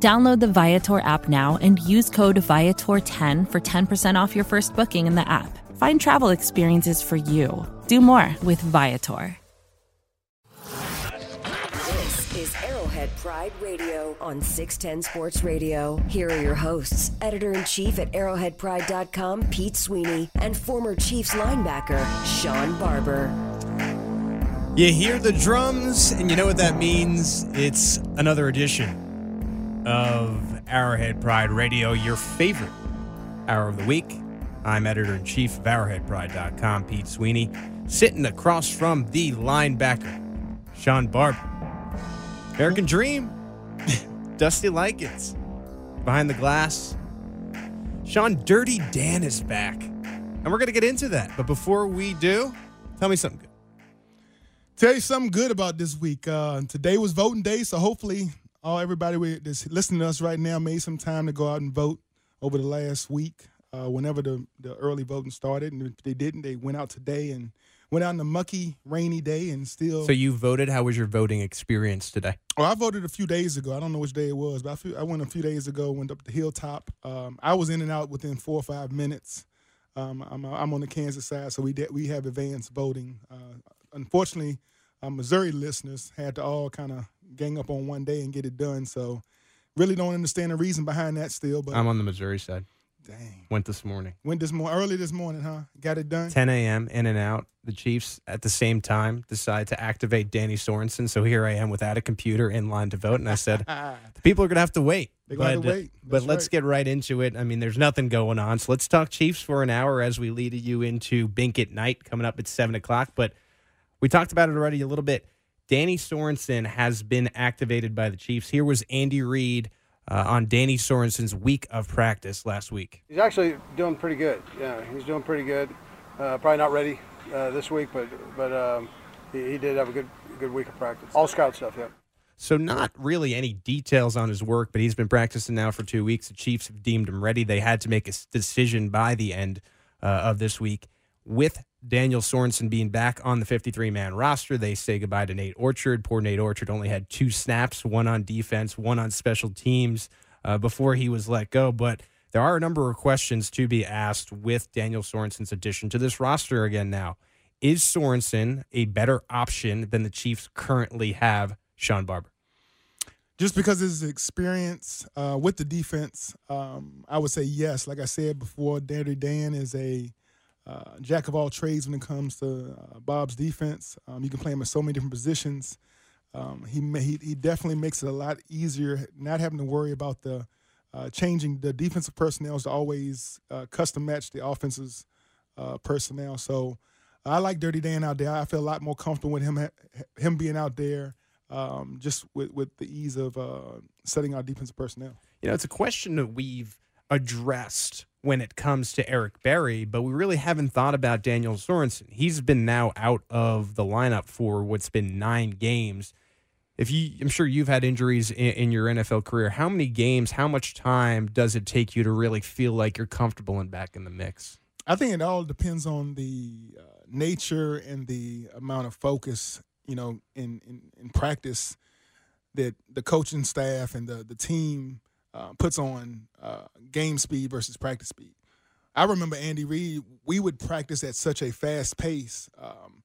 Download the Viator app now and use code Viator10 for 10% off your first booking in the app. Find travel experiences for you. Do more with Viator. This is Arrowhead Pride Radio on 610 Sports Radio. Here are your hosts, editor in chief at arrowheadpride.com, Pete Sweeney, and former Chiefs linebacker, Sean Barber. You hear the drums, and you know what that means. It's another edition of Arrowhead Pride Radio, your favorite hour of the week. I'm editor in chief of ArrowheadPride.com, Pete Sweeney, sitting across from the linebacker, Sean Barber. American Dream, Dusty Likens, behind the glass. Sean Dirty Dan is back. And we're going to get into that. But before we do, tell me something good. Tell you something good about this week. Uh, today was voting day, so hopefully all everybody that's listening to us right now made some time to go out and vote over the last week. Uh, whenever the, the early voting started, and if they didn't, they went out today and went out on a mucky, rainy day and still. So you voted. How was your voting experience today? Well, I voted a few days ago. I don't know which day it was, but I, I went a few days ago. Went up the hilltop. Um, I was in and out within four or five minutes. Um, I'm, I'm on the Kansas side, so we did, we have advanced voting. Uh, unfortunately, uh, Missouri listeners had to all kind of gang up on one day and get it done. So really don't understand the reason behind that still. But I'm on the Missouri side. Dang. Went this morning. Went this morning, early this morning, huh? Got it done. 10 a.m. in and out. The Chiefs at the same time decide to activate Danny Sorensen. So here I am without a computer in line to vote, and I said, the people are gonna have to wait. They're have to wait. but let's right. get right into it. I mean, there's nothing going on, so let's talk Chiefs for an hour as we lead you into Bink at night coming up at seven o'clock. But we talked about it already a little bit. Danny Sorensen has been activated by the Chiefs. Here was Andy Reid uh, on Danny Sorensen's week of practice last week. He's actually doing pretty good. Yeah, he's doing pretty good. Uh, probably not ready uh, this week, but but um, he, he, did have a good good week of practice. All scout stuff, yeah. So not really any details on his work, but he's been practicing now for two weeks. The Chiefs have deemed him ready. They had to make a decision by the end uh, of this week with Daniel Sorensen being back on the 53 man roster, they say goodbye to Nate Orchard. Poor Nate Orchard only had two snaps, one on defense, one on special teams uh, before he was let go. But there are a number of questions to be asked with Daniel Sorensen's addition to this roster again now. Is Sorensen a better option than the Chiefs currently have, Sean Barber? Just because his experience uh, with the defense, um, I would say yes. Like I said before, Danny Dan is a uh, jack of all trades when it comes to uh, Bob's defense. Um, you can play him in so many different positions. Um, he, he he definitely makes it a lot easier not having to worry about the uh, changing the defensive personnel to always uh, custom match the offense's uh, personnel. So I like Dirty Dan out there. I feel a lot more comfortable with him him being out there. Um, just with, with the ease of setting our defensive personnel. You know, it's a question that we've addressed when it comes to Eric Berry, but we really haven't thought about Daniel Sorensen. He's been now out of the lineup for what's been nine games. If you, I'm sure you've had injuries in, in your NFL career. How many games? How much time does it take you to really feel like you're comfortable and back in the mix? I think it all depends on the uh, nature and the amount of focus, you know, in, in, in practice that the coaching staff and the the team uh, puts on uh, game speed versus practice speed. I remember Andy Reid. We would practice at such a fast pace, um,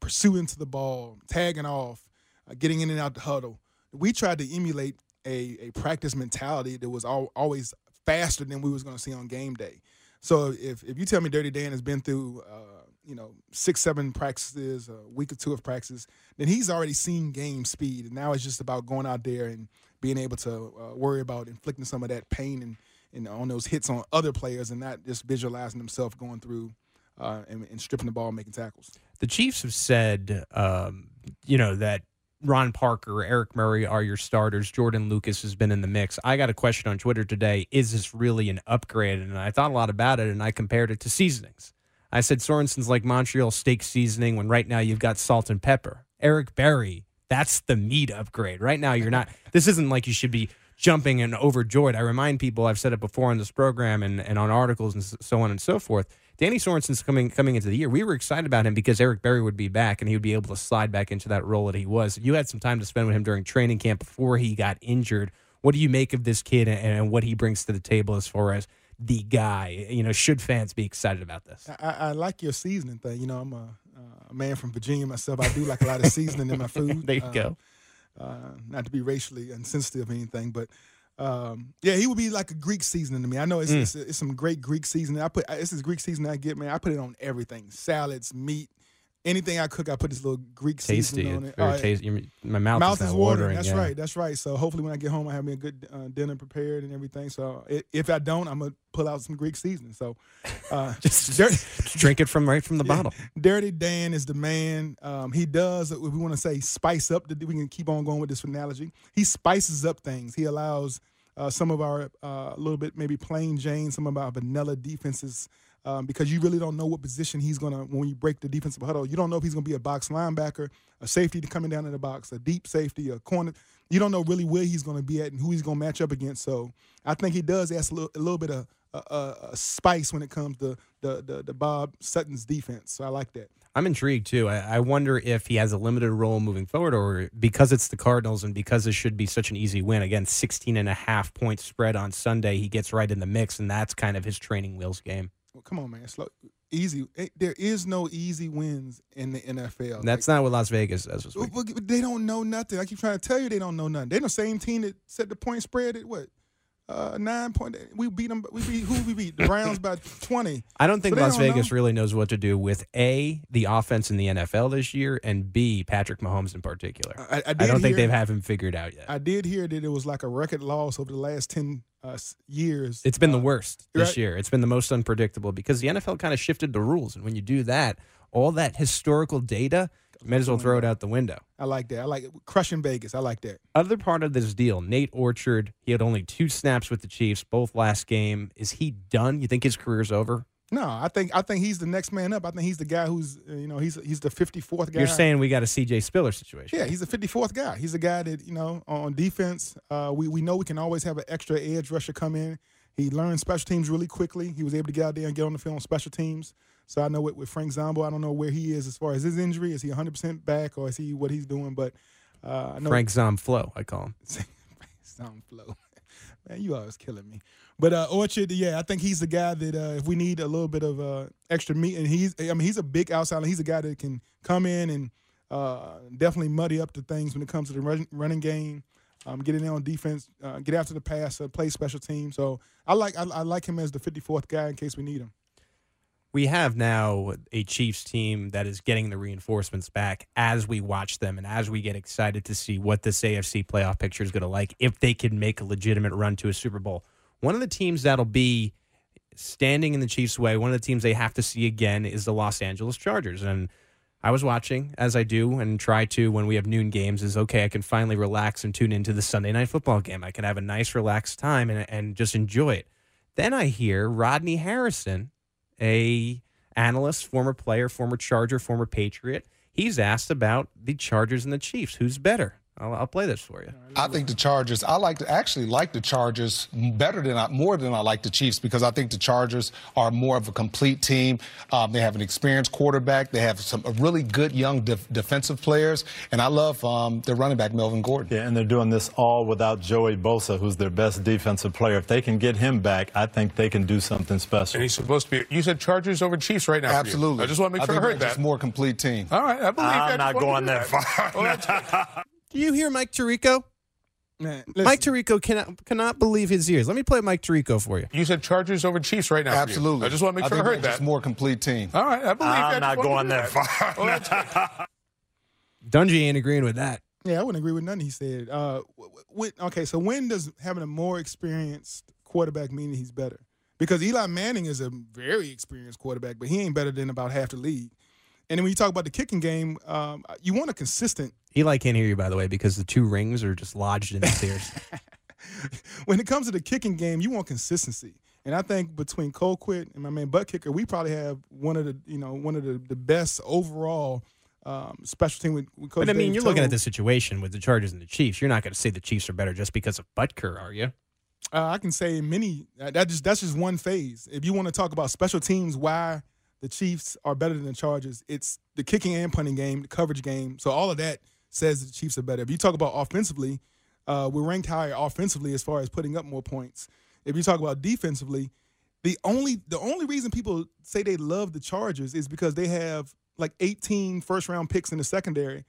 pursuing to the ball, tagging off, uh, getting in and out the huddle. We tried to emulate a, a practice mentality that was all, always faster than we was going to see on game day. So if, if you tell me Dirty Dan has been through, uh, you know, six, seven practices, a week or two of practices, then he's already seen game speed. And now it's just about going out there and being able to uh, worry about inflicting some of that pain and, and on those hits on other players and not just visualizing himself going through uh, and, and, stripping the ball, and making tackles. The Chiefs have said, um, you know, that Ron Parker, Eric Murray are your starters. Jordan Lucas has been in the mix. I got a question on Twitter today. Is this really an upgrade? And I thought a lot about it and I compared it to seasonings. I said Sorensen's like Montreal steak seasoning when right now you've got salt and pepper. Eric Berry, that's the meat upgrade. Right now you're not, this isn't like you should be jumping and overjoyed. I remind people, I've said it before on this program and, and on articles and so on and so forth. Danny Sorensen's coming coming into the year. We were excited about him because Eric Berry would be back and he would be able to slide back into that role that he was. You had some time to spend with him during training camp before he got injured. What do you make of this kid and, and what he brings to the table as far as the guy? You know, should fans be excited about this? I, I like your seasoning thing. You know, I'm a, a, man from Virginia myself. I do like a lot of seasoning in my food. there you uh, go. Uh, not to be racially insensitive or anything, but um, yeah, he would be like a Greek seasoning to me. I know it's, mm. it's, it's, some great Greek seasoning. I put this is Greek seasoning I get, man. I put it on everything: salads, meat, anything I cook. I put this little Greek tasty. seasoning on it. Very tasty. My mouth, mouth is, is watering. watering. That's yeah. right. That's right. So hopefully when I get home, I have me a good uh, dinner prepared and everything. So if I don't, I'm gonna pull out some Greek seasoning. So uh, just dirty, drink it from right from the yeah, bottle. Dirty Dan is the man. Um, he does. If we want to say spice up, the, we can keep on going with this analogy. He spices up things. He allows uh, some of our uh, a little bit maybe plain Jane, some of our vanilla defenses. Um, because you really don't know what position he's going to, when you break the defensive huddle, you don't know if he's going to be a box linebacker, a safety coming down in the box, a deep safety, a corner. You don't know really where he's going to be at and who he's going to match up against. So I think he does ask a little, a little bit of a, a, spice when it comes to the, the, the Bob Sutton's defense. So I like that. I'm intrigued too. I, I, wonder if he has a limited role moving forward or because it's the Cardinals and because this should be such an easy win. Again, 16 and a half point spread on Sunday. He gets right in the mix, and that's kind of his training wheels game. Well, come on, man. Slow, easy. Eh, there is no easy wins in the NFL. That's like, not what Las Vegas says this week. They don't know nothing. I keep trying to tell you they don't know nothing. They're the same team that set the point spread at what? Uh, nine point. We beat them. We beat who? We beat the Browns by twenty. I don't think so Las don't Vegas know. really knows what to do with a the offense in the NFL this year, and b Patrick Mahomes in particular. I, I, I don't hear, think they have him figured out yet. I did hear that it was like a record loss over the last ten uh, years. It's been uh, the worst this right? year. It's been the most unpredictable because the NFL kind of shifted the rules, and when you do that, all that historical data Might as well throw it out the window. I like that. I like it. crushing Vegas. I like that. Other part of this deal, Nate Orchard. He had only two snaps with the Chiefs, both last game. Is he done? You think his career's over? No, I think I think he's the next man up. I think he's the guy who's uh, you know he's he's the fifty fourth guy. You're saying we got a C.J. Spiller situation? Yeah, he's the fifty fourth guy. He's the guy that you know on defense. Uh, we we know we can always have an extra edge rusher come in. He learned special teams really quickly. He was able to get out there and get on the field on special teams. So I know with, with Frank Zombo, I don't know where he is as far as his injury. Is he 100% back or is he what he's doing? But uh, I know Frank Zomflo, I call him. Zomflo. Man, you always killing me. But uh, Orchard, yeah, I think he's the guy that uh, if we need a little bit of uh, extra meat, and he's, I mean, he's a big outside. He's a guy that can come in and uh, definitely muddy up the things when it comes to the run, running game. Um, get in there on defense, uh, get after the pass, uh, play special teams. So I like I, I like him as the 54th guy in case we need him we have now a Chiefs team that is getting the reinforcements back as we watch them and as we get excited to see what this AFC playoff picture is going to like if they can make a legitimate run to a Super Bowl. One of the teams that'll be standing in the Chiefs' way, one of the teams they have to see again is the Los Angeles Chargers. And I was watching, as I do and try to when we have noon games, is okay, I can finally relax and tune into the Sunday night football game. I can have a nice, relaxed time and, and just enjoy it. Then I hear Rodney Harrison a analyst, former player, former Charger, former Patriot. He's asked about the Chargers and the Chiefs. Who's better? I'll, I'll, play this for you. I think the Chargers. I like to actually like the Chargers better than I, more than I like the Chiefs because I think the Chargers are more of a complete team. Um, they have an experienced quarterback. They have some really good young def- defensive players, and I love um, their running back Melvin Gordon. Yeah, and they're doing this all without Joey Bosa, who's their best defensive player. If they can get him back, I think they can do something special. And he's supposed to be. You said Chargers over Chiefs right now. Absolutely. I just want to make sure I, I heard that. more complete team. All right, I believe. I'm not going that far. Do you hear Mike Tirico? Man, Mike Tirico cannot cannot believe his ears. Let me play Mike Tirico for you. You said Chargers over Chiefs right now. Absolutely. I just want to make sure I, I heard that. Just more complete team. All right, I believe I'm not going that, far. well, Dungy ain't agreeing with that. Yeah, I wouldn't agree with nothing he said. Uh, okay, so when does having a more experienced quarterback mean he's better? Because Eli Manning is a very experienced quarterback, but he ain't better than about half the league. And then when you talk about the kicking game, um, you want a consistent. Eli can't hear you, by the way, because the two rings are just lodged in his ears. when it comes to the kicking game, you want consistency. And I think between Colquitt and my man Butt Kicker, we probably have one of the you know one of the, the best overall um, special team with, with Coach. but I mean, Dave you're looking at the situation with the Chargers and the Chiefs. You're not going to say the Chiefs are better just because of Butker, are you? Uh, I can say many. uh, That just that's just one phase. If you want to talk about special teams, why the Chiefs are better than the Chargers, it's the kicking and punting game, the coverage game. So all of that says the Chiefs are better. If you talk about offensively, uh, we're ranked higher offensively as far as putting up more points. If you talk about defensively, the only the only reason people say they love the Chargers is because they have like 18 first round picks in the secondary,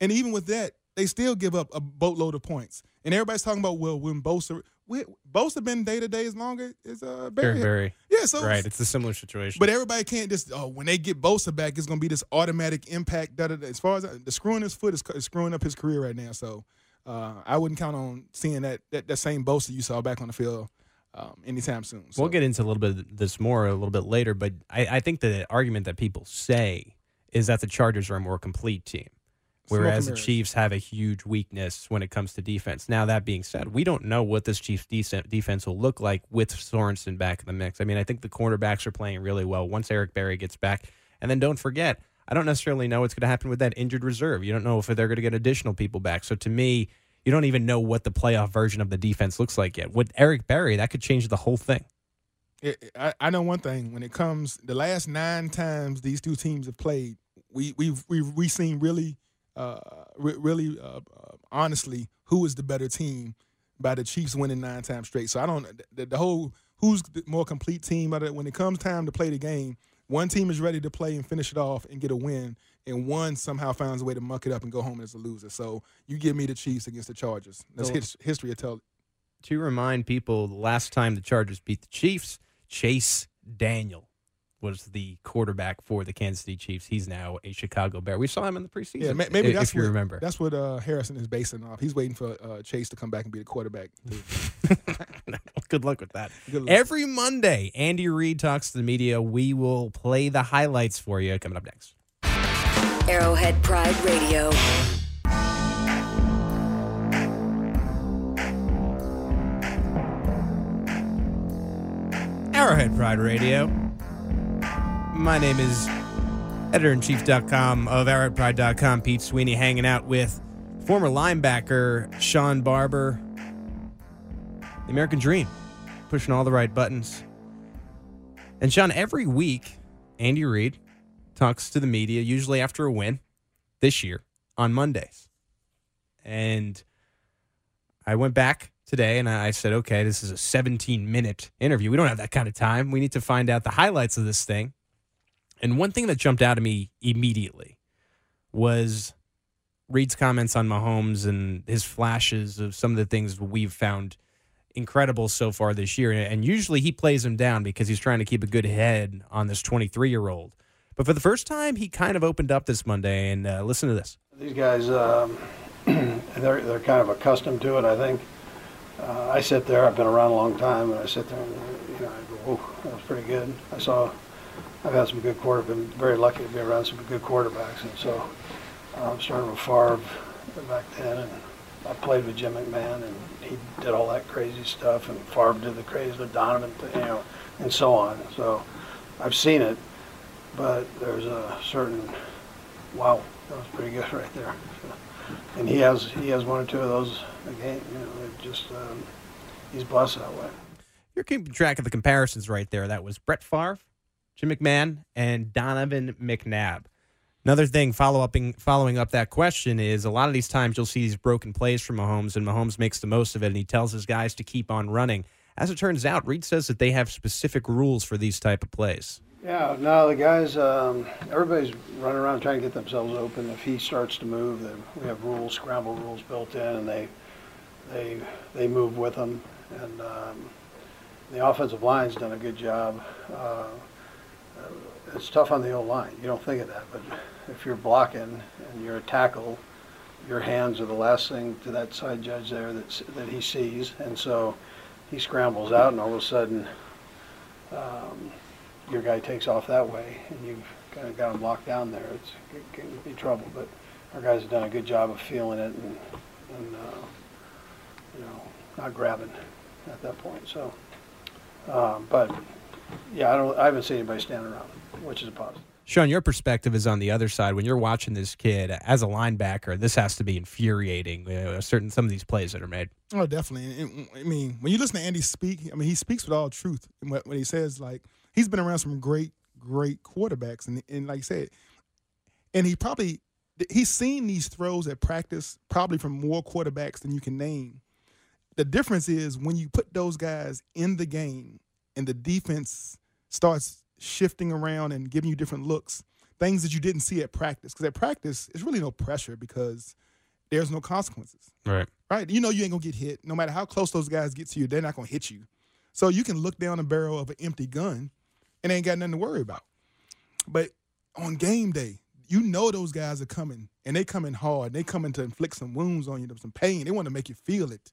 and even with that, they still give up a boatload of points. And everybody's talking about well, when Bosa, we, Bosa been day to day as longer as uh, Berry. Very, very. Yeah, so right. It's a similar situation. but everybody can't just oh when they get Bosa back, it's gonna be this automatic impact. Da, da, da. As far as the screwing his foot is, is screwing up his career right now. So uh, I wouldn't count on seeing that, that that same Bosa you saw back on the field um, anytime soon. So, We'll get into a little bit of this more a little bit later, but I, I think the argument that people say is that the Chargers are a more complete team, whereas and the mirrors. Chiefs have a huge weakness when it comes to defense. Now, that being said, we don't know what this Chiefs decent defense will look like with Sorensen back in the mix. I mean, I think the cornerbacks are playing really well once Eric Berry gets back. And then don't forget, I don't necessarily know what's going to happen with that injured reserve. You don't know if they're going to get additional people back. So to me, you don't even know what the playoff version of the defense looks like yet. With Eric Berry, that could change the whole thing. it, I, I know one thing when it comes the last nine times these two teams have played, we we've we've we seen really, uh, re- really uh, uh, honestly who is the better team by the Chiefs winning nine times straight. So I don't the, the whole who's the more complete team. But when it comes time to play the game, one team is ready to play and finish it off and get a win, and one somehow finds a way to muck it up and go home as a loser. So you give me the Chiefs against the Chargers. That's So- his, history. will tell to remind people, the last time the Chargers beat the Chiefs, Chase Daniel was the quarterback for the Kansas City Chiefs. He's now a Chicago Bear. We saw him in the preseason. Yeah, maybe if that's you what, remember. That's what uh, Harrison is basing off. He's waiting for uh, Chase to come back and be the quarterback. Good luck with that. Good luck. Every Monday, Andy Reid talks to the media. We will play the highlights for you coming up next. Arrowhead Pride Radio. Arrowhead Pride Radio. My name is editor-in-chief.com of arrowheadpride.com, Pete Sweeney, hanging out with former linebacker Sean Barber. The American Dream, pushing all the right buttons. And Sean, every week, Andy Reid talks to the media, usually after a win, this year on Mondays. And I went back today and I said, okay, this is a 17 minute interview. We don't have that kind of time. We need to find out the highlights of this thing. And one thing that jumped out at me immediately was Reid's comments on Mahomes and his flashes of some of the things we've found incredible so far this year. And usually he plays him down because he's trying to keep a good head on this 23 year old. But for the first time, he kind of opened up this Monday. And uh, listen to this. These guys, um, they're they're kind of accustomed to it. I think. Uh, I sit there. I've been around a long time, and I sit there and you know I go, "Whoa, that was pretty good." I saw. I've had some good quarter. Been very lucky to be around some good quarterbacks, and so um, starting with Favre back then, and I played with Jim McMahon, and he did all that crazy stuff, and Favre did the crazy with Donovan, you know, and so on. So I've seen it, but there's a certain wow, that was pretty good right there. And he has he has one or two of those a game. You know, it just um, he's blessed that way. You're keeping track of the comparisons right there. That was Brett Favre, Jim McMahon, and Donovan McNabb. Another thing, follow up, following up that question is a lot of these times you'll see these broken plays from Mahomes, and Mahomes makes the most of it, and he tells his guys to keep on running. As it turns out, Reid says that they have specific rules for these type of plays. Yeah, no, the guys, um, everybody's running around trying to get themselves open. If he starts to move, then we have rules, scramble rules built in, and they they they move with them. And um, the offensive line's done a good job. Uh, it's tough on the old line. You don't think of that, but if you're blocking and you're a tackle, your hands are the last thing to that side judge there that that he sees, and so he scrambles out, and all of a sudden. Um, your guy takes off that way and you've kind of got him locked down there, it's, it can be trouble. But our guys have done a good job of feeling it and, and uh, you know, not grabbing at that point. So, um, but yeah, I don't. I haven't seen anybody standing around, which is a positive. Sean, your perspective is on the other side. When you're watching this kid as a linebacker, this has to be infuriating. You know, certain some of these plays that are made. Oh, definitely. And, I mean, when you listen to Andy speak, I mean, he speaks with all truth. And what, when he says, like, he's been around some great, great quarterbacks, and and like I said, and he probably he's seen these throws at practice probably from more quarterbacks than you can name. The difference is when you put those guys in the game and the defense starts shifting around and giving you different looks, things that you didn't see at practice. Because at practice, it's really no pressure because there's no consequences. Right. Right. You know you ain't gonna get hit. No matter how close those guys get to you, they're not gonna hit you. So you can look down the barrel of an empty gun and ain't got nothing to worry about. But on game day, you know those guys are coming and they coming hard. They coming to inflict some wounds on you, some pain. They want to make you feel it.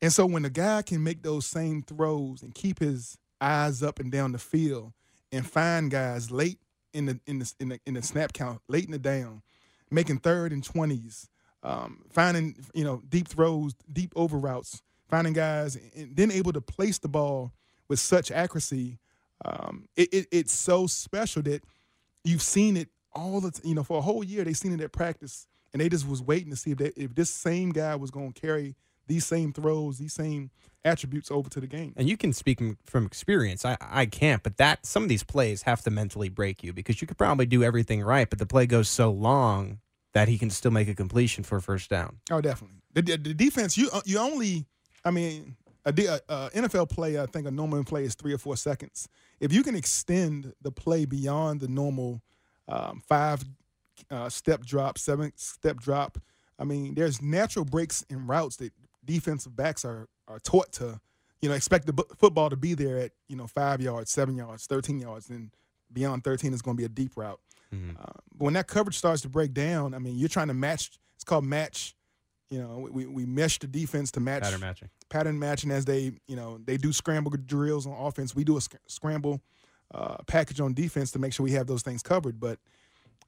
And so when the guy can make those same throws and keep his eyes up and down the field and find guys late in the in the in the, in the snap count, late in the down, making third and twenties, um, finding you know deep throws, deep over routes, finding guys, and then able to place the ball with such accuracy. Um, it, it, it's so special that you've seen it all the you know for a whole year. They've seen it at practice, and they just was waiting to see if they, if this same guy was going to carry these same throws, these same attributes over to the game. And you can speak from experience. I, I can't, but that some of these plays have to mentally break you because you could probably do everything right, but the play goes so long that he can still make a completion for a first down. Oh, definitely. The, the, the defense, you uh, you only, I mean, a, a NFL play, I think a normal play is three or four seconds. If you can extend the play beyond the normal um, five uh, step drop, seven step drop, I mean, there's natural breaks in routes that defensive backs are are taught to, you know, expect the football to be there at you know five yards, seven yards, thirteen yards, and beyond thirteen is going to be a deep route. Uh, but when that coverage starts to break down, I mean, you're trying to match. It's called match. You know, we, we mesh the defense to match Pattern matching. pattern matching as they you know they do scramble drills on offense. We do a sc- scramble uh, package on defense to make sure we have those things covered. But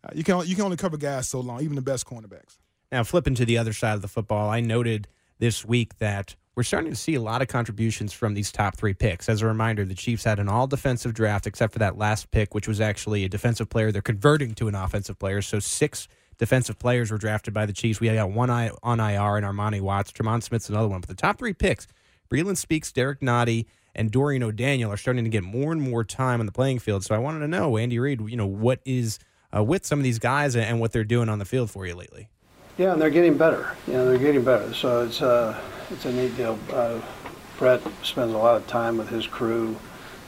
uh, you can you can only cover guys so long, even the best cornerbacks. Now, flipping to the other side of the football, I noted this week that we're starting to see a lot of contributions from these top three picks. As a reminder, the Chiefs had an all defensive draft except for that last pick, which was actually a defensive player. They're converting to an offensive player. So six defensive players were drafted by the Chiefs. We got one on IR and Armani Watts. Tremon Smith's another one. But the top three picks, Breeland Speaks, Derrick Nnadi, and Dorian O'Daniel are starting to get more and more time on the playing field. So I wanted to know, Andy Reid, you know, what is uh, with some of these guys and what they're doing on the field for you lately? Yeah, and they're getting better. You know, they're getting better. So it's uh, it's a neat deal. Uh, Brett spends a lot of time with his crew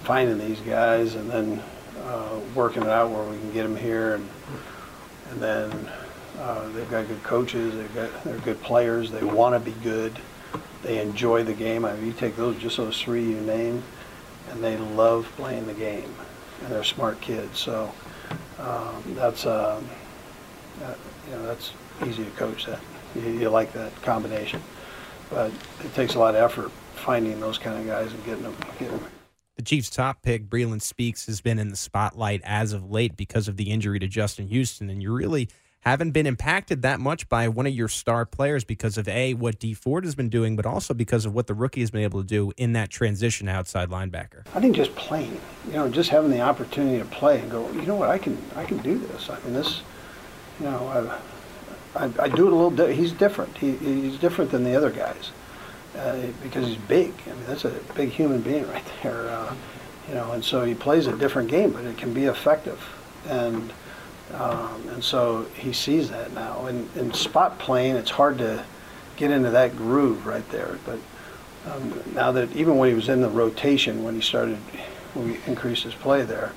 finding these guys and then uh, working it out where we can get them here. And and then uh, they've got good coaches. They've got they're good players. They want to be good. They enjoy the game. I mean, you take those just those three you named, and they love playing the game. And they're smart kids. So um, that's uh, you know that's easy to coach that. You, you like that combination, but it takes a lot of effort finding those kind of guys and getting them. Getting them. The Chiefs' top pick, Breeland Speaks, has been in the spotlight as of late because of the injury to Justin Houston, and you really haven't been impacted that much by one of your star players because of a what D Ford has been doing, but also because of what the rookie has been able to do in that transition outside linebacker. I think just playing, you know, just having the opportunity to play and go, you know what, I can, I can do this. I mean, this, you know, I, I, I do it a little. Di- he's different. He, he's different than the other guys uh, because he's big. I mean, that's a big human being right there. Uh, you know, and so he plays a different game, but it can be effective. And um, and so he sees that now. And in spot playing, it's hard to get into that groove right there. But um, now that even when he was in the rotation, when he started, when we increased his play there,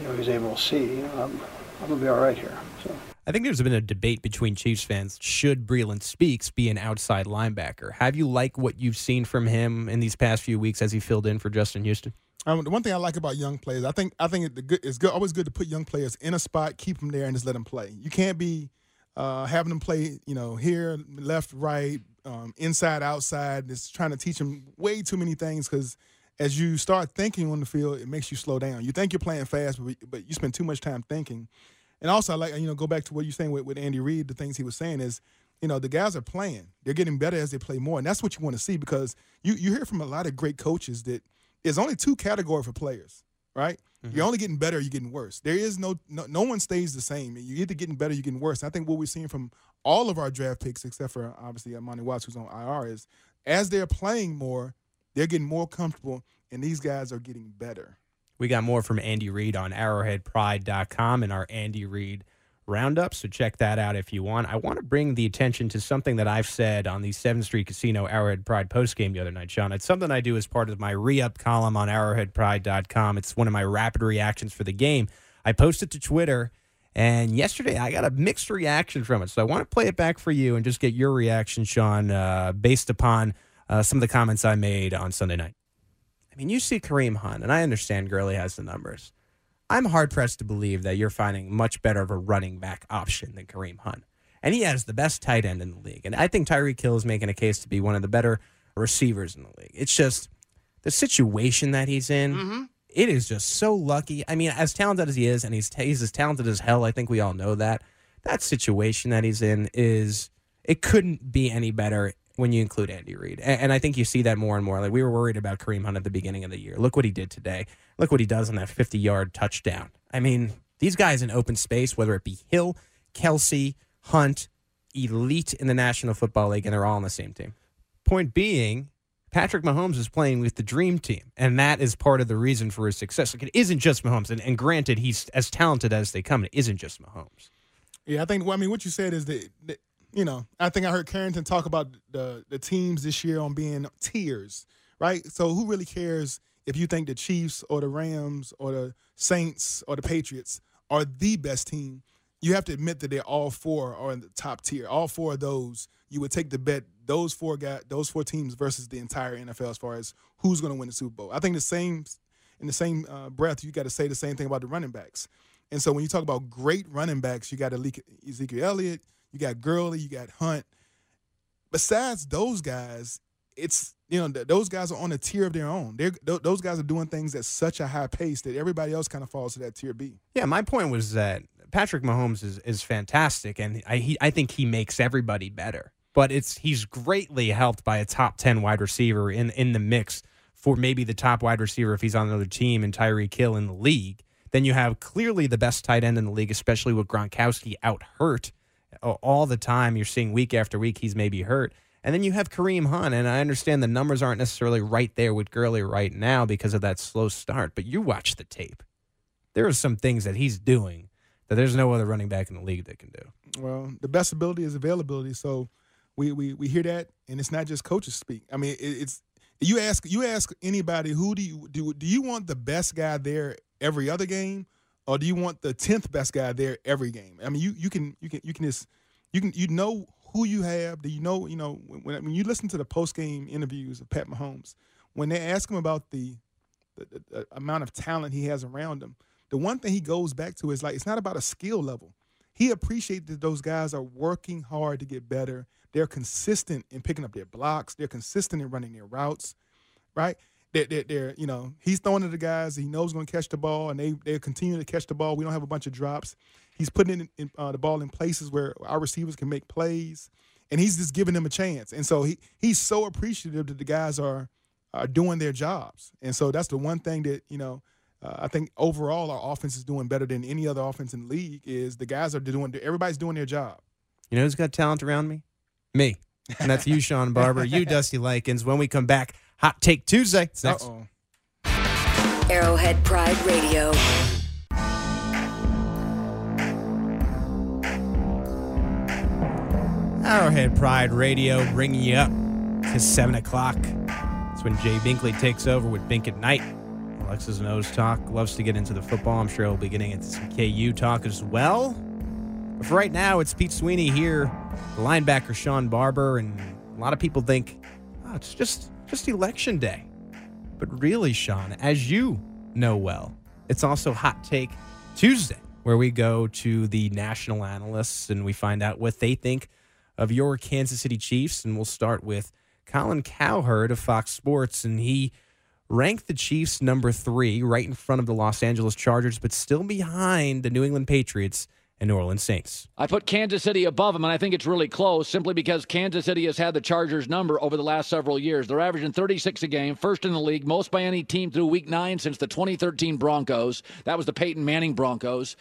you know, he was able to see, you know, I'm, I'm gonna be all right here. So. I think there's been a debate between Chiefs fans. Should Breeland Speaks be an outside linebacker? Have you liked what you've seen from him in these past few weeks as he filled in for Justin Houston? Um, the one thing I like about young players, I think, I think good, it's good, always good to put young players in a spot, keep them there, and just let them play. You can't be uh, having them play, you know, here, left, right, um, inside, outside. It's trying to teach them way too many things because as you start thinking on the field, it makes you slow down. You think you're playing fast, but but you spend too much time thinking. And also, I like you know go back to what you're saying with, with Andy Reid. The things he was saying is, you know, the guys are playing. They're getting better as they play more, and that's what you want to see because you you hear from a lot of great coaches that there's only two category for players, right? Mm-hmm. You're only getting better, you're getting worse. There is no, no no one stays the same. You're either getting better, you're getting worse. I think what we're seeing from all of our draft picks, except for obviously Monty Watts, who's on IR, is as they're playing more, they're getting more comfortable, and these guys are getting better. We got more from Andy Reid on arrowheadpride.com and our Andy Reid roundup. So check that out if you want. I want to bring the attention to something that I've said on the 7th Street Casino Arrowhead Pride postgame the other night, Sean. It's something I do as part of my re up column on arrowheadpride.com. It's one of my rapid reactions for the game. I posted to Twitter, and yesterday I got a mixed reaction from it. So I want to play it back for you and just get your reaction, Sean, uh, based upon uh, some of the comments I made on Sunday night. I mean, you see Kareem Hunt, and I understand Gurley has the numbers. I'm hard pressed to believe that you're finding much better of a running back option than Kareem Hunt. And he has the best tight end in the league. And I think Tyreek Hill is making a case to be one of the better receivers in the league. It's just the situation that he's in. Mm-hmm. It is just so lucky. I mean, as talented as he is, and he's he's as talented as hell. I think we all know that. That situation that he's in is it couldn't be any better when you include Andy Reid. And, and I think you see that more and more. Like we were worried about Kareem Hunt at the beginning of the year. Look what he did today. Look what he does on that 50 yard touchdown. I mean, these guys in open space, whether it be Hill, Kelce, Hunt, elite in the National Football League, and they're all on the same team. Point being, Patrick Mahomes is playing with the dream team, and that is part of the reason for his success. Like it isn't just Mahomes, and, and granted, he's as talented as they come. It isn't just Mahomes. Yeah, I think. Well, I mean, what you said is that, that you know, I think I heard Carrington talk about the the teams this year on being tiers, right? So who really cares if you think the Chiefs or the Rams or the Saints or the Patriots are the best team? You have to admit that they're all four are in the top tier. All four of those, you would take the bet those four guys, those four teams versus the entire NFL as far as who's going to win the Super Bowl. I think the same in the same uh, breath, you got to say the same thing about the running backs. And so when you talk about great running backs, you got Ezekiel Elliott, you got Gurley, you got Hunt. Besides those guys, it's you know th- those guys are on a tier of their own. They're, th- those guys are doing things at such a high pace that everybody else kind of falls to that tier B. Yeah, my point was that Patrick Mahomes is, is fantastic, and I he, I think he makes everybody better. But it's he's greatly helped by a top ten wide receiver in in the mix for maybe the top wide receiver if he's on another team and Tyreek Hill in the league. Then you have clearly the best tight end in the league, especially with Gronkowski out hurt all the time. You're seeing week after week he's maybe hurt. And then you have Kareem Hunt, and I understand the numbers aren't necessarily right there with Gurley right now because of that slow start. But you watch the tape. There are some things that he's doing that there's no other running back in the league that can do. Well, the best ability is availability. So we we, we hear that, and it's not just coaches speak. I mean, it, it's you ask you ask anybody who do you do do you want the best guy there every other game, or do you want the tenth best guy there every game? I mean, you you can you can you can just you can you know who you have. Do you know you know when when you listen to the post game interviews of Pat Mahomes when they ask him about the the, the, the amount of talent he has around him, the one thing he goes back to is like it's not about a skill level. He appreciates that those guys are working hard to get better. They're consistent in picking up their blocks. They're consistent in running their routes, right? They're, they're, they're you know, he's throwing to the guys he knows going to catch the ball, and they they continue to catch the ball. We don't have a bunch of drops. He's putting in, in, uh, the ball in places where our receivers can make plays, and he's just giving them a chance. And so he he's so appreciative that the guys are are doing their jobs. And so that's the one thing that you know. Uh, I think overall our offense is doing better than any other offense in the league. Is the guys are doing everybody's doing their job. You know who's got talent around me? Me. And that's you, Sean Barber. You, Dusty Likens. When we come back, Hot Take Tuesday. It's next. Uh-oh. Arrowhead Pride Radio. Arrowhead Pride Radio bringing you up to 7 o'clock. It's when Jay Binkley takes over with Bink at Night. Alexis knows talk, loves to get into the football. I'm sure he'll be getting into some KU talk as well. But for right now, it's Pete Sweeney here, the linebacker Sean Barber, and a lot of people think, oh, it's just just election day. But really, Sean, as you know well, it's also Hot Take Tuesday, where we go to the national analysts and we find out what they think of your Kansas City Chiefs. And we'll start with Colin Cowherd of Fox Sports. And he ranked the Chiefs number three, right in front of the Los Angeles Chargers, but still behind the New England Patriots and New Orleans Saints. I put Kansas City above them, and I think it's really close simply because Kansas City has had the Chargers' number over the last several years. They're averaging 36 a game, first in the league, most by any team through week nine since the 2013 Broncos. That was the Peyton Manning Broncos.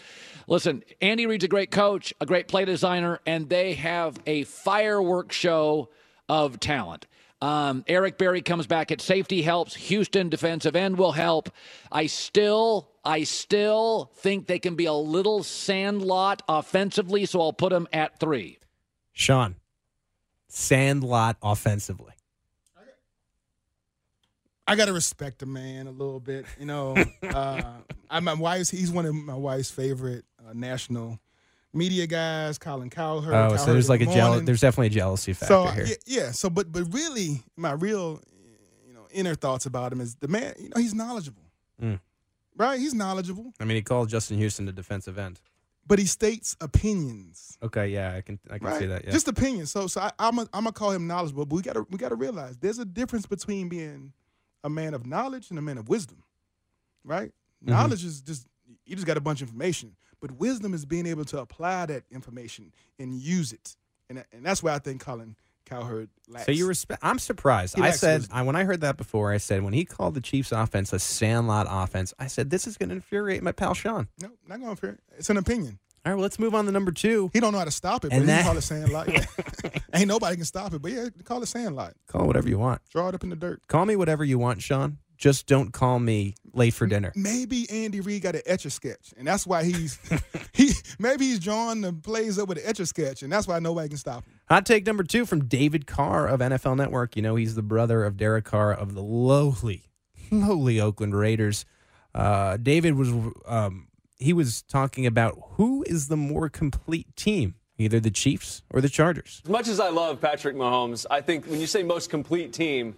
Listen, Andy Reid's a great coach, a great play designer, and they have a fireworks show of talent. Um, Eric Berry comes back at safety helps. Houston defensive end will help. I still, I still think they can be a little sandlot offensively, so I'll put them at three. Sean, Sandlot offensively. I gotta respect the man a little bit. You know, uh, I, my wife's he's one of my wife's favorite uh, national media guys. Colin Cowherd. Oh, so there's like a Good jealous. There's definitely a jealousy factor so here. yeah, yeah, so but but really, my real you know inner thoughts about him is the man. You know, he's knowledgeable, Mm. Right? He's knowledgeable, I mean, he called Justin Houston the defensive end. but he states opinions. Okay, yeah, I can I can right? see that. Yeah. Just opinions. So so I, I'm a, I'm gonna call him knowledgeable, but we gotta we gotta realize there's a difference between being a man of knowledge and a man of wisdom, right? Mm-hmm. Knowledge is just you just got a bunch of information, but wisdom is being able to apply that information and use it, and and that's where I think Colin Cowherd lacks. So you respect? I'm surprised. He I said wisdom. I, when I heard that before, I said when he called the Chiefs' offense a sandlot offense, I said this is going to infuriate my pal Sean. no, not going to infuriate. It's an opinion. All right, well, let's move on to number two. He don't know how to stop it, And but that- he call it sandlot. Yeah. Ain't nobody can stop it, but yeah, call it sandlot. Call it whatever you want. Draw it up in the dirt. Call me whatever you want, Sean. Just don't call me late for dinner. maybe Andy Reid got an etch a sketch, and that's why he's he maybe he's drawing the plays up with an etch a sketch, and that's why nobody can stop him. Hot take number two from David Carr of NFL Network. You know, he's the brother of Derek Carr of the lowly, lowly Oakland Raiders. Uh, David was um, he was talking about who is the more complete team, either the Chiefs or the Chargers. As much as I love Patrick Mahomes, I think when you say most complete team,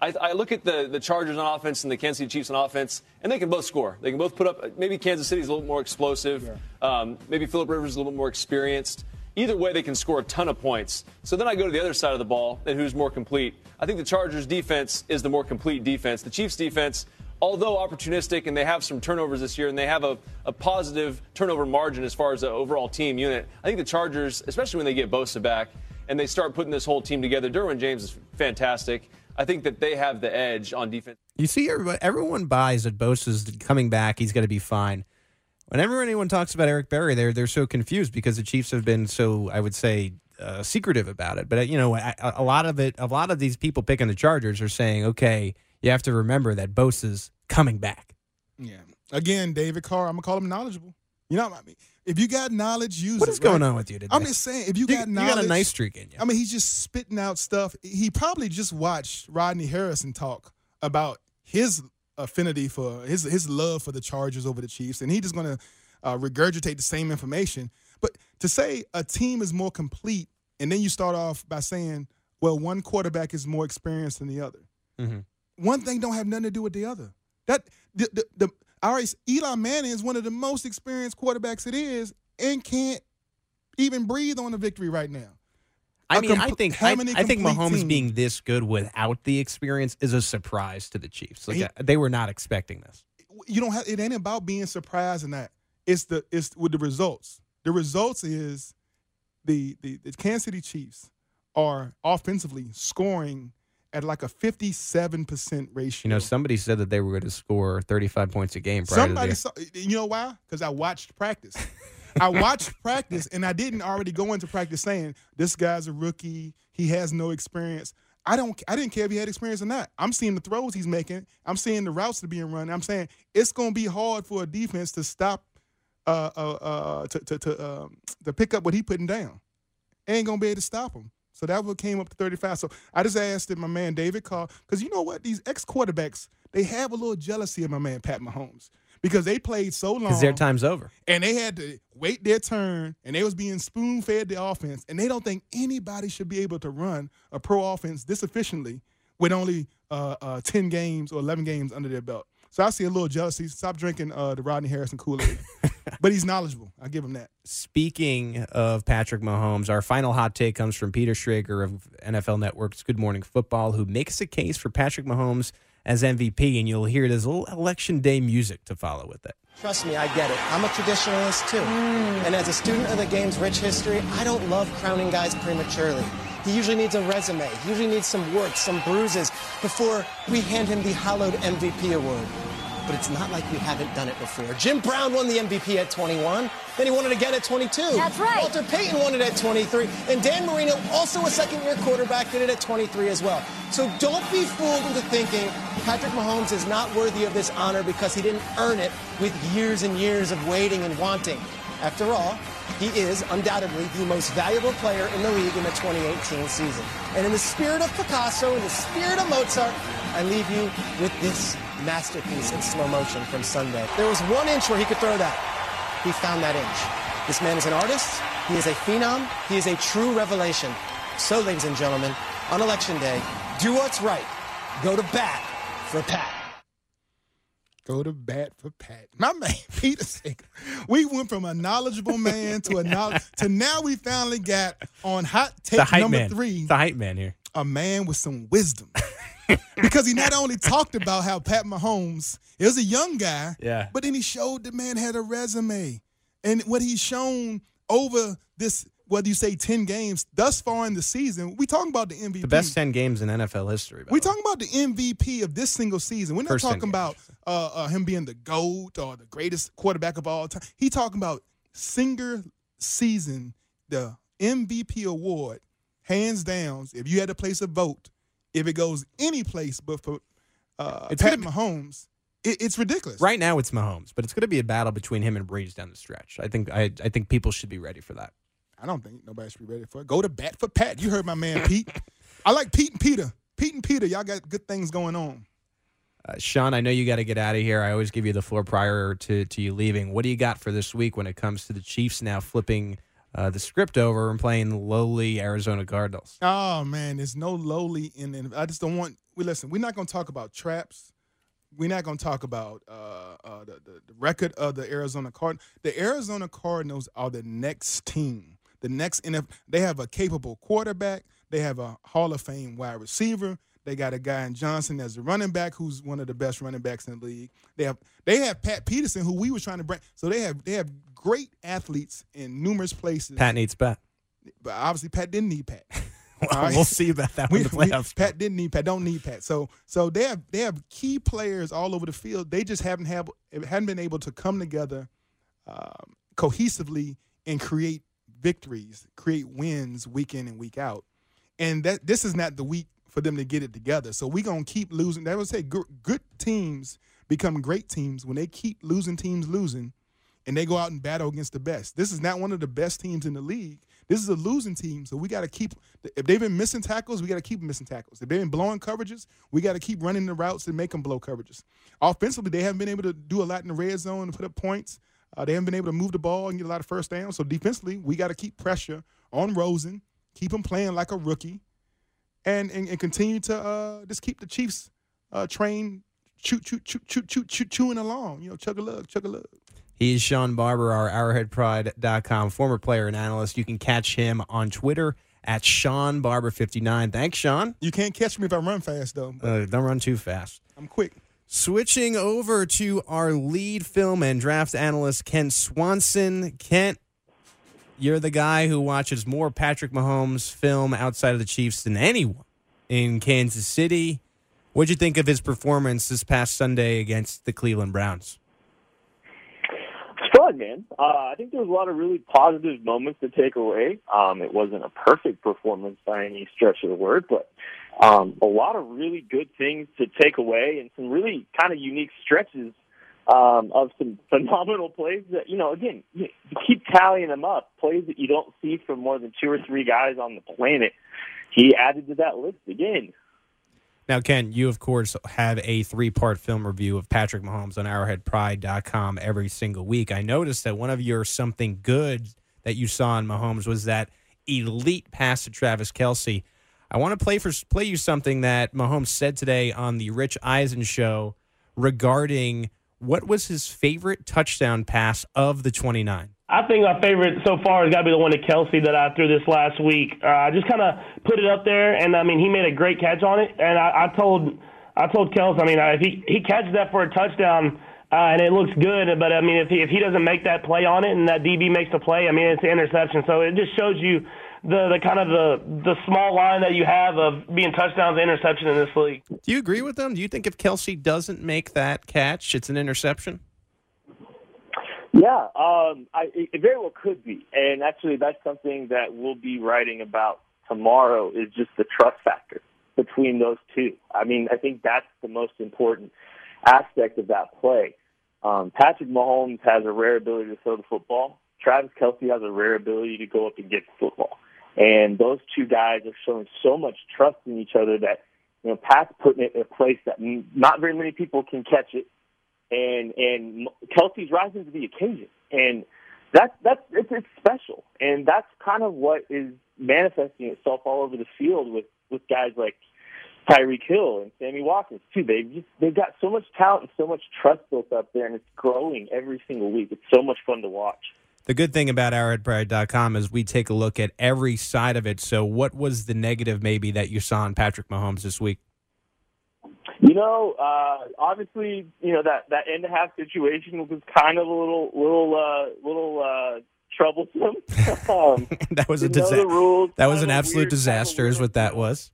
I, I look at the, the Chargers on offense and the Kansas City Chiefs on offense, and they can both score. They can both put up. Maybe Kansas City's a little more explosive. Um, maybe Philip Rivers is a little bit more experienced. Either way, they can score a ton of points. So then I go to the other side of the ball, and who's more complete? I think the Chargers' defense is the more complete defense. The Chiefs' defense, although opportunistic and they have some turnovers this year, and they have a, a positive turnover margin as far as the overall team unit, I think the Chargers, especially when they get Bosa back and they start putting this whole team together, Derwin James is fantastic. I think that they have the edge on defense. You see, everybody, everyone buys that Bosa's coming back. He's going to be fine. Whenever anyone talks about Eric Berry, they're they're so confused because the Chiefs have been so, I would say, uh, secretive about it. But uh, you know, a, a lot of it, a lot of these people picking the Chargers are saying, okay, you have to remember that Bosa's coming back. Yeah. Again, David Carr, I'm gonna call him knowledgeable. You know, I mean, if you got knowledge, use What it. is going right? on with you today? I'm just saying, if you, You- got you got a nice streak in you. I mean, he's just spitting out stuff. He probably just watched Rodney Harrison talk about his affinity for his his love for the Chargers over the Chiefs, and he just gonna uh, regurgitate the same information. But to say a team is more complete, and then you start off by saying, well, one quarterback is more experienced than the other. Mhm. One thing don't have nothing to do with the other. That the the, the all right, Eli Manning is one of the most experienced quarterbacks it is, and can't even breathe on the victory right now. I mean, I think I, I think Mahomes team. being this good without the experience is a surprise to the Chiefs. Like He- uh, they were not expecting this. you don't have it ain't about being surprised in that. It's the it's with the results. The results is the the, the Kansas City Chiefs are offensively scoring at like a 57% ratio. You know, somebody said that they were going to score 35 points a game. Prior Somebody to saw you know why? Because I watched practice. I watched practice and I didn't already go into practice saying this guy's a rookie, he has no experience. I don't I didn't care if he had experience or not. I'm seeing the throws he's making. I'm seeing the routes that are being run. I'm saying it's gonna be hard for a defense to stop uh uh, uh to to to, um, to pick up what he putting down. Ain't gonna be able to stop him. So that what came up to 35. So I just asked that my man David Carr, because you know what? These ex quarterbacks, they have a little jealousy of my man Pat Mahomes. Because they played so long because their time's over. and they had to wait their turn and they was being spoon fed the offense and they don't think anybody should be able to run a pro offense this efficiently with only uh, uh, 10 games or 11 games under their belt. So i see a little jealousy. Stop drinking uh, the rodney harrison kool-aid. But he's knowledgeable. I give him that. Speaking of Patrick Mahomes, our final hot take comes from Peter Schrager of NFL Network's Good Morning Football, who makes a case for Patrick Mahomes as MVP, and you'll hear there's a little election day music to follow with it. Trust me, I get it. I'm a traditionalist too. Mm. And as a student of the game's rich history, I don't love crowning guys prematurely. He usually needs a resume. He usually needs some warts, some bruises before we hand him the hallowed MVP award. But it's not like we haven't done it before. Jim Brown won the MVP at 21. Then he won it again at 22. That's right. Walter Payton won it at 23. And Dan Marino, also a second year quarterback, did it at 23 as well. So don't be fooled into thinking Patrick Mahomes is not worthy of this honor because he didn't earn it with years and years of waiting and wanting. After all, he is undoubtedly the most valuable player in the league in the 2018 season. And in the spirit of Picasso, in the spirit of Mozart, I leave you with this masterpiece in slow motion from Sunday. There was one inch where he could throw that. He found that inch. This man is an artist. He is a phenom. He is a true revelation. So, ladies and gentlemen, on election day, do what's right. Go to bat for Pat. Go to bat for Pat. My man, Peter Singer. We went from a knowledgeable man to a knowledge to now we finally got on hot The take hype number man. three. The hype man here. a man with some wisdom. because he not only talked about how Pat Mahomes is a young guy, Yeah. but then he showed the man had a resume. And what he's shown over this, whether you say 10 games thus far in the season, we talking about the MVP. The best 10 games in NFL history. We're talking about the MVP of this single season. We're not First talking about uh, uh, him being the GOAT or the greatest quarterback of all time. He talking about single season, the MVP award, hands down. If you had to place a vote, if it goes any place but for uh, It's Pat be- Mahomes, it, it's ridiculous. Right now it's Mahomes, but it's going to be a battle between him and Brees down the stretch. I think I, I think people should be ready for that. I don't think nobody should be ready for it. Go to bat for Pat. You heard my man Pete. I like Pete and Peter. Pete and Peter, y'all got good things going on. Uh, Sean, I know you got to get out of here. I always give you the floor prior to, to you leaving. What do you got for this week when it comes to the Chiefs now flipping uh, the script over and playing lowly Arizona Cardinals? Oh man, there's no lowly in. in I just don't want. We listen. We're not going to talk about traps. We're not going to talk about uh, uh, the, the the record of the Arizona Card. The Arizona Cardinals are the next team. The next NF. They have a capable quarterback. They have a Hall of Fame wide receiver. They got a guy in Johnson as a running back, who's one of the best running backs in the league. They have they have Pat Peterson, who we were trying to bring. So they have they have great athletes in numerous places. Pat needs Pat. but obviously Pat didn't need Pat. Well, right? We'll see about that when the We- we- playoffs. Pat didn't need Pat. Don't need Pat. So so they have they have key players all over the field. They just haven't have hadn't been able to come together um, cohesively and create victories, create wins week in and week out. And that this is not the week for them to get it together. So we're gonna keep losing. That would say good, good teams become great teams when they keep losing teams losing and they go out and battle against the best. This is not one of the best teams in the league. This is a losing team, so we got to keep. If they've been missing tackles, we got to keep missing tackles. If they've been blowing coverages, we got to keep running the routes and make them blow coverages. Offensively, they haven't been able to do a lot in the red zone and put up points. Uh, they haven't been able to move the ball and get a lot of first downs. So defensively, we got to keep pressure on Rosen, keep him playing like a rookie, and and, and continue to uh, just keep the Chiefs uh, train, shoot, shoot, shoot, shoot, shoot, shoot, chewing along. You know, chug a lug, chug a lug. He's Sean Barber, our arrowheadpride.com former player and analyst. You can catch him on Twitter at Sean Barber59. Thanks, Sean. You can't catch me if I run fast though. Uh, don't run too fast. I'm quick. Switching over to our lead film and draft analyst, Kent Swanson. Kent, you're the guy who watches more Patrick Mahomes film outside of the Chiefs than anyone in Kansas City. What'd you think of his performance this past Sunday against the Cleveland Browns? It's fun, man. Uh, I think there was a lot of really positive moments to take away. Um, it wasn't a perfect performance by any stretch of the word, but um, a lot of really good things to take away and some really kind of unique stretches um, of some phenomenal plays that, you know, again, you keep tallying them up, plays that you don't see from more than two or three guys on the planet. He added to that list again. Now, Ken, you of course have a three-part film review of Patrick Mahomes on ArrowheadPride.com every single week. I noticed that one of your something good that you saw in Mahomes was that elite pass to Travis Kelce. I want to play for play you something that Mahomes said today on the Rich Eisen show regarding what was his favorite touchdown pass of the 29. I think my favorite so far has got to be the one to Kelce that I threw this last week. Uh, I just kind of put it up there, and I mean, he made a great catch on it. And I, I told, I told Kelce, I mean, uh, if he he catches that for a touchdown uh, and it looks good, but I mean, if he, if he doesn't make that play on it and that DB makes the play, I mean, it's an interception. So it just shows you the the kind of the the small line that you have of being touchdowns and interception in this league. Do you agree with them? Do you think if Kelce doesn't make that catch, it's an interception? Yeah, um, I, it very well could be, and actually, that's something that we'll be writing about tomorrow. Is just the trust factor between those two. I mean, I think that's the most important aspect of that play. Um, Patrick Mahomes has a rare ability to throw the football. Travis Kelce has a rare ability to go up and get the football. And those two guys are showing so much trust in each other that, you know, Pat's putting it in a place that not very many people can catch it. And, and Kelce's rising to the occasion. And that's, that's, it's, it's special. And that's kind of what is manifesting itself all over the field with, with guys like Tyreek Hill and Sammy Watkins too. They've just they've got so much talent and so much trust built up there, and it's growing every single week. It's so much fun to watch. The good thing about arrowheadpride.com is we take a look at every side of it. So, what was the negative maybe that you saw in Patrick Mahomes this week? You know, uh, obviously, you know that that end of half situation was kind of a little, little, uh, little uh, troublesome. um, that was a disaster. That was an absolute disaster, is what that was.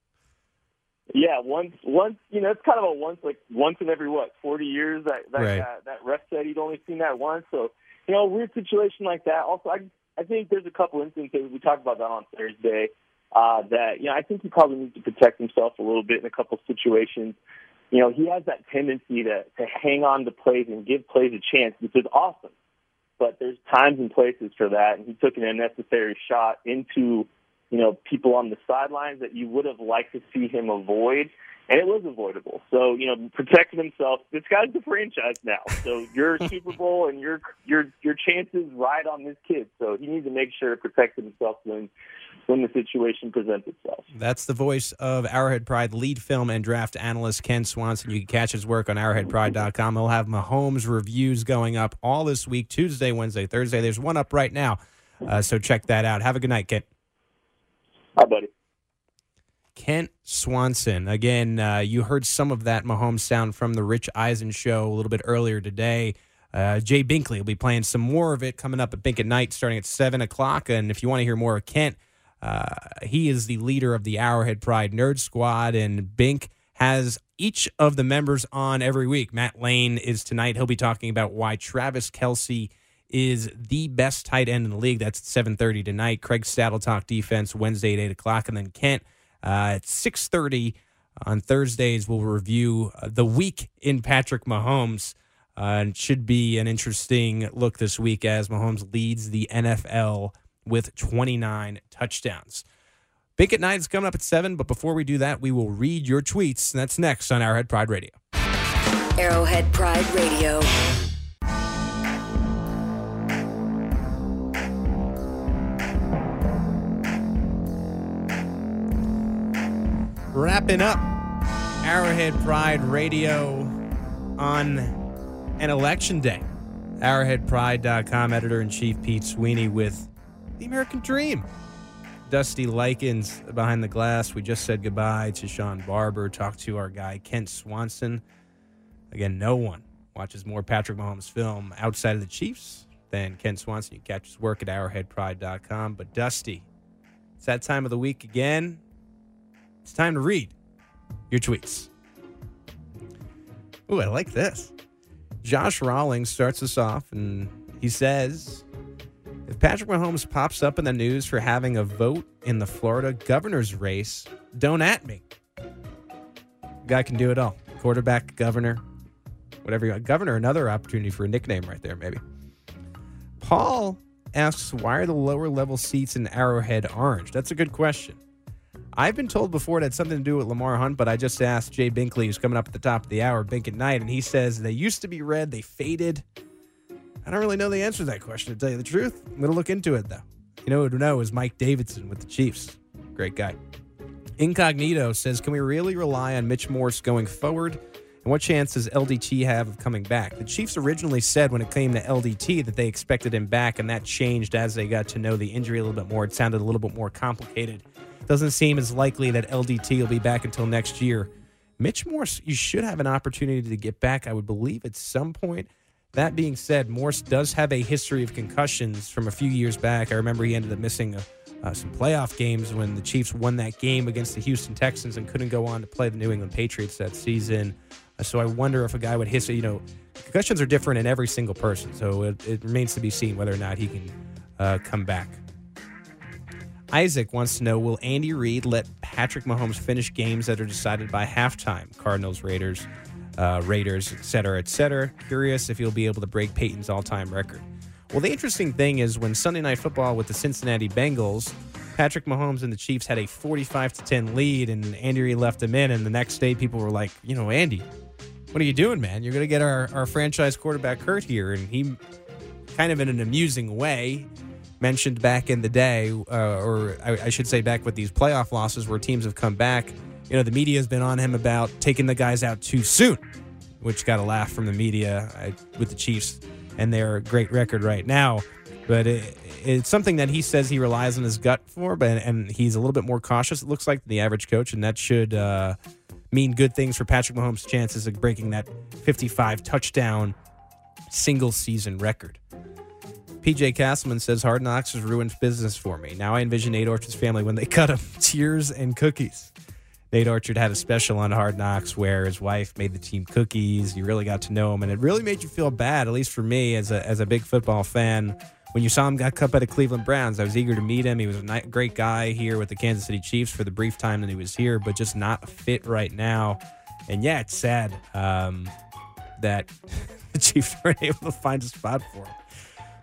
Yeah, once once you know it's kind of a once like once in every what forty years that that Right. uh, that ref said he'd only seen that once. So you know, a weird situation like that. Also, I I think there's a couple instances we talked about that on Thursday uh, that you know I think he probably needs to protect himself a little bit in a couple situations. You know, he has that tendency to to hang on to plays and give plays a chance, which is awesome. But there's times and places for that, and he took an unnecessary shot into you know, people on the sidelines that you would have liked to see him avoid, and it was avoidable. So, you know, protecting himself. This guy's the franchise now, so your Super Bowl and your your your chances ride on this kid. So he needs to make sure to protect himself when when the situation presents itself. That's the voice of Arrowhead Pride lead film and draft analyst Kent Swanson. You can catch his work on arrowheadpride.com. He'll have Mahomes reviews going up all this week Tuesday, Wednesday, Thursday. There's one up right now. Uh, so check that out. Have a good night, Kent. Hi, buddy. Kent Swanson. Again, uh, you heard some of that Mahomes sound from the Rich Eisen show a little bit earlier today. Uh, Jay Binkley will be playing some more of it coming up at Bink at Night starting at 7 o'clock. And if you want to hear more of Kent, uh, he is the leader of the Arrowhead Pride Nerd Squad, and Bink has each of the members on every week. Matt Lane is tonight. He'll be talking about why Travis Kelce is the best tight end in the league. That's at 7.30 tonight. Craig Saddle talk defense Wednesday at 8 o'clock. And then Kent at 6.30 on Thursdays we will review uh, the week in Patrick Mahomes. Uh, should be an interesting look this week as Mahomes leads the NFL with 29 touchdowns. Bink at Night is coming up at 7, but before we do that, we will read your tweets. That's next on Arrowhead Pride Radio. Arrowhead Pride Radio. Wrapping up Arrowhead Pride Radio on an election day. ArrowheadPride.com editor in chief Pete Sweeney with the American Dream. Dusty Likens behind the glass. We just said goodbye to Sean Barber, talked to our guy Kent Swanson. Again, no one watches more Patrick Mahomes film outside of the Chiefs than Kent Swanson. You catch his work at arrowheadpride.com. But Dusty, it's that time of the week again. It's time to read your tweets. Ooh, I like this. Josh Rawlings starts us off and he says If Patrick Mahomes pops up in the news for having a vote in the Florida governor's race, don't at me. Guy can do it all. Quarterback, governor, whatever you want. Governor, another opportunity for a nickname right there, maybe. Paul asks, why are the lower level seats in Arrowhead orange? That's a good question. I've been told before it had something to do with Lamar Hunt, but I just asked Jay Binkley, who's coming up at the top of the hour, Bink at Night, and he says they used to be red, they faded. I don't really know the answer to that question, to tell you the truth. I'm going to look into it, though. You know who to know is Mike Davidson with the Chiefs. Great guy. Incognito says, Can we really rely on Mitch Morse going forward? And what chance does LDT have of coming back? The Chiefs originally said when it came to LDT that they expected him back, and that changed as they got to know the injury a little bit more. It sounded a little bit more complicated. Doesn't seem as likely that LDT will be back until next year. Mitch Morse, you should have an opportunity to get back, I would believe, at some point. That being said, Morse does have a history of concussions from a few years back. I remember he ended up missing uh, uh, some playoff games when the Chiefs won that game against the Houston Texans and couldn't go on to play the New England Patriots that season. Uh, so I wonder if a guy would hit, you know, concussions are different in every single person. So it, it remains to be seen whether or not he can uh, come back. Isaac wants to know Will Andy Reid let Patrick Mahomes finish games that are decided by halftime? Cardinals, Raiders, uh, Raiders, et cetera, et cetera. Curious if he'll be able to break Peyton's all time record. Well, the interesting thing is when Sunday Night Football with the Cincinnati Bengals, Patrick Mahomes and the Chiefs had a 45 to 10 lead, and Andy Reid left them in. And the next day, people were like, you know, Andy, what are you doing, man? You're going to get our, our franchise quarterback hurt here. And he, kind of in an amusing way, mentioned back in the day, uh, or I, I should say back with these playoff losses where teams have come back, you know, the media has been on him about taking the guys out too soon, which got a laugh from the media uh, with the Chiefs and their great record right now. But it, it's something that he says he relies on his gut for, but and he's a little bit more cautious. It looks like the average coach, and that should uh, mean good things for Patrick Mahomes' chances of breaking that 55 touchdown single season record. PJ Castleman says Hard Knocks has ruined business for me. Now I envision Nate Orchard's family when they cut him tears and cookies. Nate Orchard had a special on Hard Knocks where his wife made the team cookies. You really got to know him, and it really made you feel bad, at least for me as a, as a big football fan. When you saw him got cut by the Cleveland Browns, I was eager to meet him. He was a great guy here with the Kansas City Chiefs for the brief time that he was here, but just not a fit right now. And yeah, it's sad um, that the Chiefs weren't able to find a spot for him.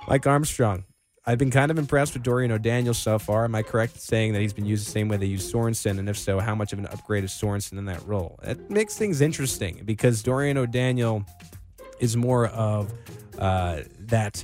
Mike Armstrong, I've been kind of impressed with Dorian O'Daniel so far. Am I correct in saying that he's been used the same way they use Sorensen? And if so, how much of an upgrade is Sorensen in that role? It makes things interesting because Dorian O'Daniel is more of uh, that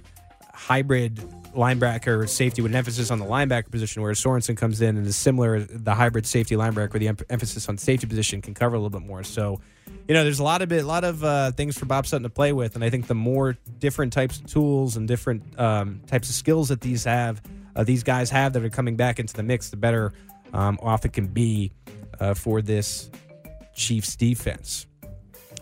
hybrid linebacker safety with an emphasis on the linebacker position, whereas Sorensen comes in and is similar, the hybrid safety linebacker with the em- emphasis on safety position can cover a little bit more. So, you know, there's a lot of bit, a lot of uh, things for Bob Sutton to play with, and I think the more different types of tools and different um, types of skills that these have, uh, these guys have that are coming back into the mix, the better um, off it can be uh, for this Chiefs defense.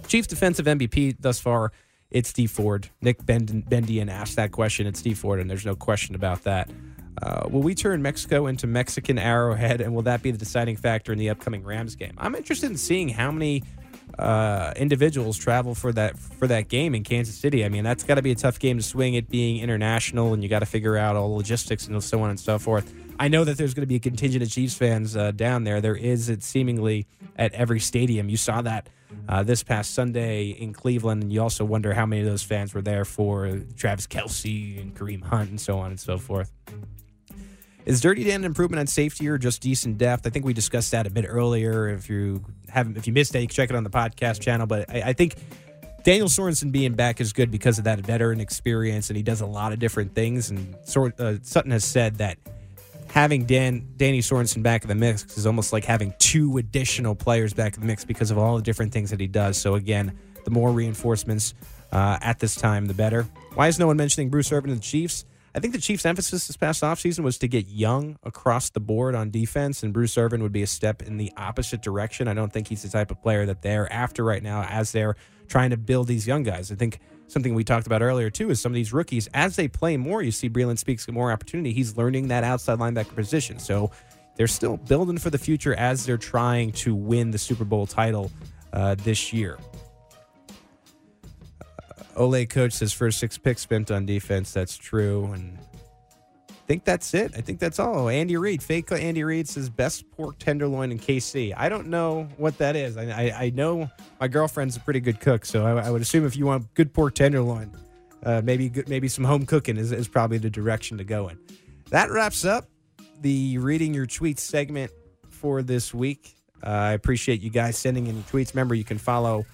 Chiefs defensive MVP thus far it's Steve Ford. Nick Bendian asked that question. It's Steve Ford, and there's no question about that. Uh, will we turn Mexico into Mexican Arrowhead, and will that be the deciding factor in the upcoming Rams game? I'm interested in seeing how many uh, individuals travel for that for that game in Kansas City. I mean, that's got to be a tough game to swing. It being international, and you got to figure out all the logistics and so on and so forth. I know that there's going to be a contingent of Chiefs fans uh, down there. There is, it seemingly at every stadium. You saw that uh, this past Sunday in Cleveland, and you also wonder how many of those fans were there for Travis Kelce and Kareem Hunt and so on and so forth. Is Dirty Dan an improvement on safety or just decent depth? I think we discussed that a bit earlier. If you haven't, if you missed that, you can check it on the podcast channel. But I, I think Daniel Sorensen being back is good because of that veteran experience, and he does a lot of different things. And uh, Sutton has said that having Dan Danny Sorensen back in the mix is almost like having two additional players back in the mix because of all the different things that he does. So again, the more reinforcements uh, at this time, the better. Why is no one mentioning Bruce Irvin and the Chiefs? I think the Chiefs' emphasis this past offseason was to get young across the board on defense, and Bruce Irvin would be a step in the opposite direction. I don't think he's the type of player that they're after right now as they're trying to build these young guys. I think something we talked about earlier too is some of these rookies as they play more you see Breeland Speaks more opportunity he's learning that outside linebacker position so they're still building for the future as they're trying to win the Super Bowl title uh, this year. Uh, Ole coach says first six picks spent on defense. That's true, and think that's it. I think that's all. Andy Reid, fake Andy Reid says best pork tenderloin in KC. I don't know what that is. I, I, I know my girlfriend's a pretty good cook, so I, I, would assume if you want good pork tenderloin, uh, maybe maybe some home cooking is, is probably the direction to go in. That wraps up the reading your tweets segment for this week. Uh, I appreciate you guys sending in your tweets. Remember, you can follow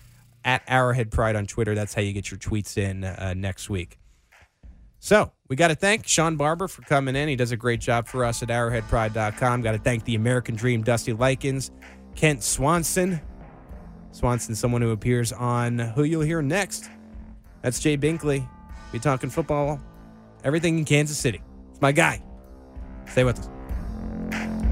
at Arrowhead Pride on Twitter. That's how you get your tweets in uh, next week. So we got to thank Sean Barber for coming in. He does a great job for us at arrowheadpride.com. Got to thank the American Dream, Dusty Likens, Kent Swanson. Swanson, someone who appears on who you'll hear next. That's Jay Binkley. Be talking football, everything in Kansas City. It's my guy. Stay with us.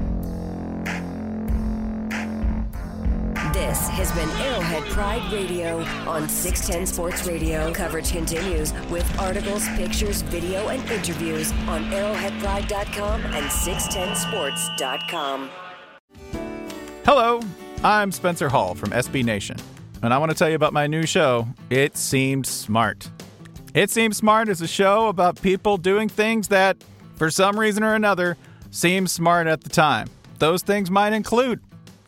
This has been Arrowhead Pride Radio on 610 Sports Radio. Coverage continues with articles, pictures, video, and interviews on arrowheadpride.com and 610sports.com. Hello, I'm Spencer Hall from SB Nation, and I want to tell you about my new show, It Seemed Smart. It Seems Smart is a show about people doing things that, for some reason or another, seem smart at the time. Those things might include